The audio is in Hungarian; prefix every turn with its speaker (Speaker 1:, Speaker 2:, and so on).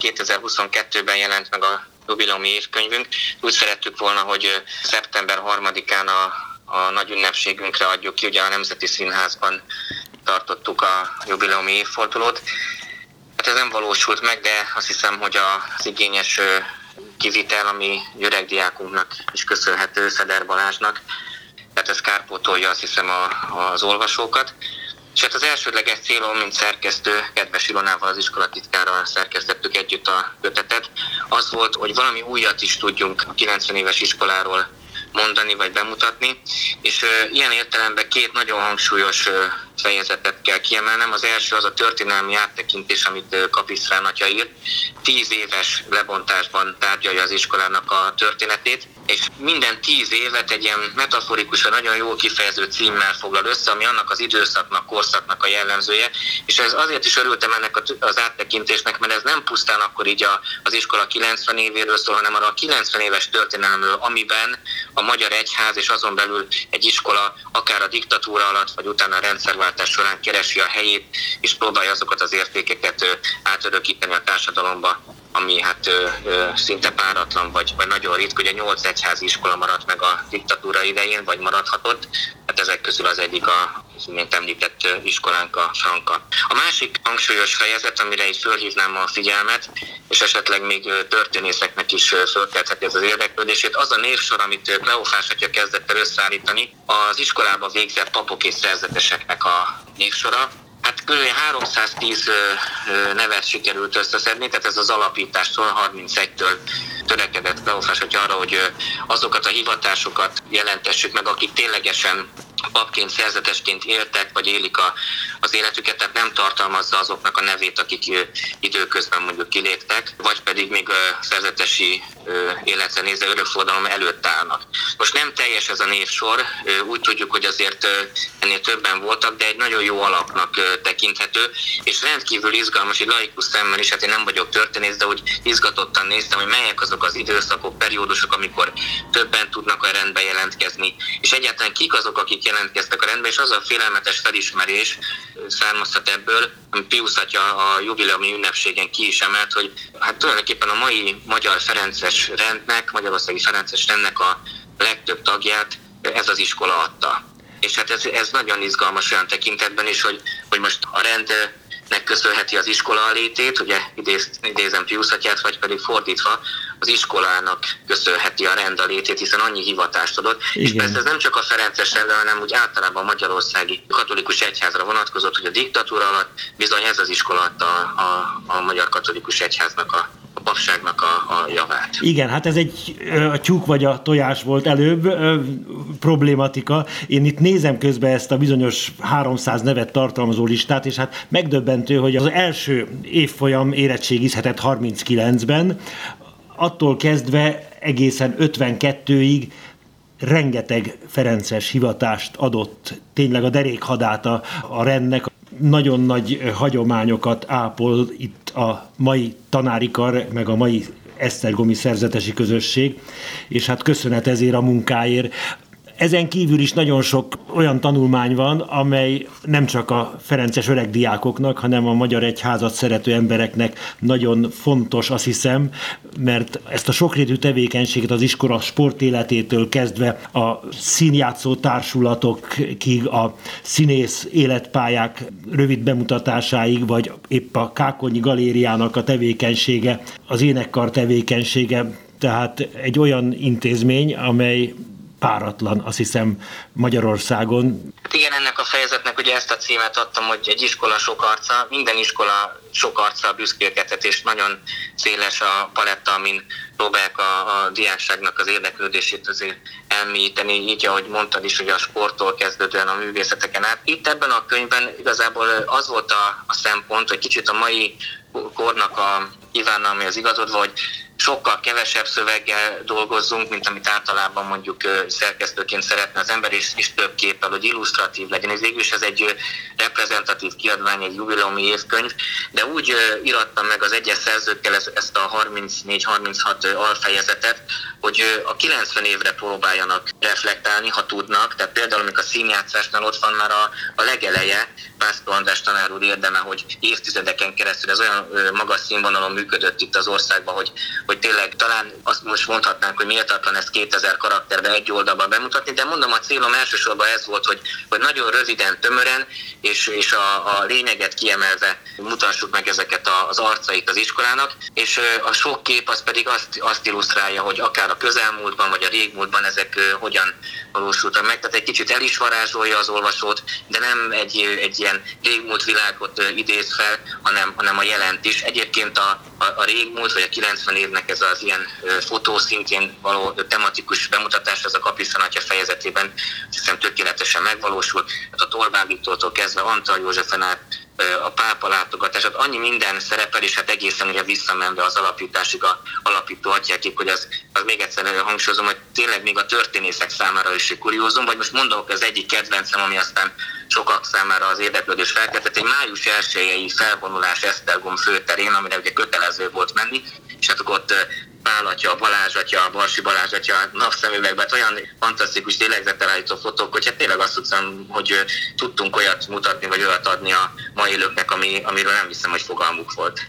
Speaker 1: 2022-ben jelent meg a jubileumi évkönyvünk. Úgy szerettük volna, hogy szeptember 3-án a, a nagy ünnepségünkre adjuk ki, ugye a Nemzeti Színházban tartottuk a jubileumi évfordulót. Hát ez nem valósult meg, de azt hiszem, hogy az igényes kivitel, ami öreg diákunknak is köszönhető, Szeder Balázsnak, tehát ez kárpótolja azt hiszem a, az olvasókat. És hát az elsődleges célom, mint szerkesztő, kedves Ilonával, az iskolatikárral szerkesztettük együtt a kötetet, az volt, hogy valami újat is tudjunk a 90 éves iskoláról mondani vagy bemutatni, és uh, ilyen értelemben két nagyon hangsúlyos uh, fejezetet kell kiemelnem. Az első az a történelmi áttekintés, amit Kapisztrán atya írt. Tíz éves lebontásban tárgyalja az iskolának a történetét, és minden tíz évet egy ilyen metaforikusan nagyon jól kifejező címmel foglal össze, ami annak az időszaknak, korszaknak a jellemzője, és ez azért is örültem ennek az áttekintésnek, mert ez nem pusztán akkor így a, az iskola 90 évéről szól, hanem arra a 90 éves történelemről, amiben a magyar egyház és azon belül egy iskola akár a diktatúra alatt, vagy utána a rendszerváltás során keresi a helyét, és próbálja azokat az értékeket átörökíteni a társadalomba, ami hát ö, ö, szinte páratlan, vagy, vagy nagyon ritka. Ugye nyolc egyházi iskola maradt meg a diktatúra idején, vagy maradhatott. Hát ezek közül az egyik a mint említett iskolánk a Franka. A másik hangsúlyos fejezet, amire így fölhívnám a figyelmet, és esetleg még történészeknek is fölkeltheti ez az érdeklődését, az a névsor, amit Kleofás atya kezdett el összeállítani, az iskolába végzett papok és szerzeteseknek a névsora, Hát kb. 310 nevet sikerült összeszedni, tehát ez az alapítástól 31-től törekedett Kleofás, hogy arra, hogy azokat a hivatásokat jelentessük meg, akik ténylegesen papként, szerzetesként éltek, vagy élik a, az életüket, tehát nem tartalmazza azoknak a nevét, akik időközben mondjuk kiléptek, vagy pedig még a szerzetesi életre nézve örökfordalom előtt állnak. Most nem teljes ez a névsor, úgy tudjuk, hogy azért ennél többen voltak, de egy nagyon jó alapnak tekinthető, és rendkívül izgalmas, egy laikus szemmel is, hát én nem vagyok történész, de úgy izgatottan néztem, hogy melyek azok az időszakok, periódusok, amikor többen tudnak a rendbe jelentkezni, és egyáltalán kik azok, akik jelentkeztek a rendbe, és az a félelmetes felismerés származhat ebből, ami Piusz atya a jubileumi ünnepségen ki is emelt, hogy hát tulajdonképpen a mai magyar Ferences rendnek, Magyarországi Ferences rendnek a legtöbb tagját ez az iskola adta. És hát ez, ez nagyon izgalmas olyan tekintetben is, hogy, hogy most a rend nek köszönheti az iskola létét, ugye idéz, idézem Piuszatját, vagy pedig fordítva, az iskolának köszönheti a rend a létét, hiszen annyi hivatást adott. Igen. És persze ez nem csak a Ferences ellen, hanem úgy általában a magyarországi katolikus egyházra vonatkozott, hogy a diktatúra alatt bizony ez az iskola adta a, a, a magyar katolikus egyháznak a papságnak a, a javát.
Speaker 2: Igen, hát ez egy a tyúk vagy a tojás volt előbb ö, problématika. Én itt nézem közben ezt a bizonyos 300 nevet tartalmazó listát, és hát megdöbbentő, hogy az első évfolyam érettségizhetett 39-ben, attól kezdve egészen 52-ig rengeteg Ferences hivatást adott, tényleg a derékhadát a, a rendnek, nagyon nagy hagyományokat ápol itt a mai tanári kar, meg a mai Esztergomi szerzetesi közösség, és hát köszönet ezért a munkáért. Ezen kívül is nagyon sok olyan tanulmány van, amely nem csak a Ferences öreg diákoknak, hanem a magyar egyházat szerető embereknek nagyon fontos, azt hiszem, mert ezt a sokrétű tevékenységet az iskola sportéletétől kezdve a színjátszó társulatokig, a színész életpályák rövid bemutatásáig, vagy épp a Kákonyi galériának a tevékenysége, az énekkar tevékenysége, tehát egy olyan intézmény, amely páratlan, azt hiszem Magyarországon.
Speaker 1: Hát igen, ennek a fejezetnek ugye ezt a címet adtam, hogy egy iskola sok arca, minden iskola sok arca büszkélkedhet, és nagyon széles a paletta, amin próbálják a, a diákságnak az érdeklődését azért elmélyíteni, így ahogy mondtad is, hogy a sporttól kezdődően a művészeteken át. Itt ebben a könyvben igazából az volt a, a szempont, hogy kicsit a mai kornak a kívánna, ami az igazodva, hogy sokkal kevesebb szöveggel dolgozzunk, mint amit általában mondjuk szerkesztőként szeretne az ember, és, és több képpel, hogy illusztratív legyen. Ez végül is ez egy reprezentatív kiadvány, egy jubileumi évkönyv, de úgy irattam meg az egyes szerzőkkel ezt a 34-36 alfejezetet, hogy a 90 évre próbáljanak reflektálni, ha tudnak. Tehát például, amikor a színjátszásnál ott van már a, a legeleje, Pásztor András tanár úr érdeme, hogy évtizedeken keresztül ez olyan magas színvonalon működött itt az országban, hogy, hogy tényleg talán azt most mondhatnánk, hogy méltatlan ezt 2000 karakterbe egy oldalban bemutatni, de mondom, a célom elsősorban ez volt, hogy, hogy nagyon röviden, tömören és, és a, a lényeget kiemelve mutassuk meg ezeket az arcait az iskolának, és a sok kép az pedig azt, azt illusztrálja, hogy akár a közelmúltban vagy a régmúltban ezek hogyan valósultak meg. Tehát egy kicsit el is varázsolja az olvasót, de nem egy, egy ilyen régmúlt világot idéz fel, hanem, hanem a jelent is. Egyébként a, a, a régmúlt vagy a 90 évnek ez az ilyen fotó szintjén való tematikus bemutatás, ez a Kapiszanatja fejezetében hiszem tökéletesen megvalósult. Hát a Torbágítótól kezdve Antal Józsefen át a pápa látogatását, annyi minden szerepel, és hát egészen ugye visszamenve az alapításig a alapító atyákig, hogy az, az még egyszer hangsúlyozom, hogy tényleg még a történészek számára is kuriózum, vagy most mondok az egyik kedvencem, ami aztán sokak számára az érdeklődés felkeltett, egy május 1 felvonulás Esztergom főterén, amire ugye kötelező volt menni, és hát ott Pál atya, Balázs atya, Barsi Balázs atya napszemüvegben, hát olyan fantasztikus lélegzetelállító fotók, hogy hát tényleg azt tudszom, hogy tudtunk olyat mutatni, vagy olyat adni a mai élőknek, ami, amiről nem hiszem, hogy fogalmuk volt.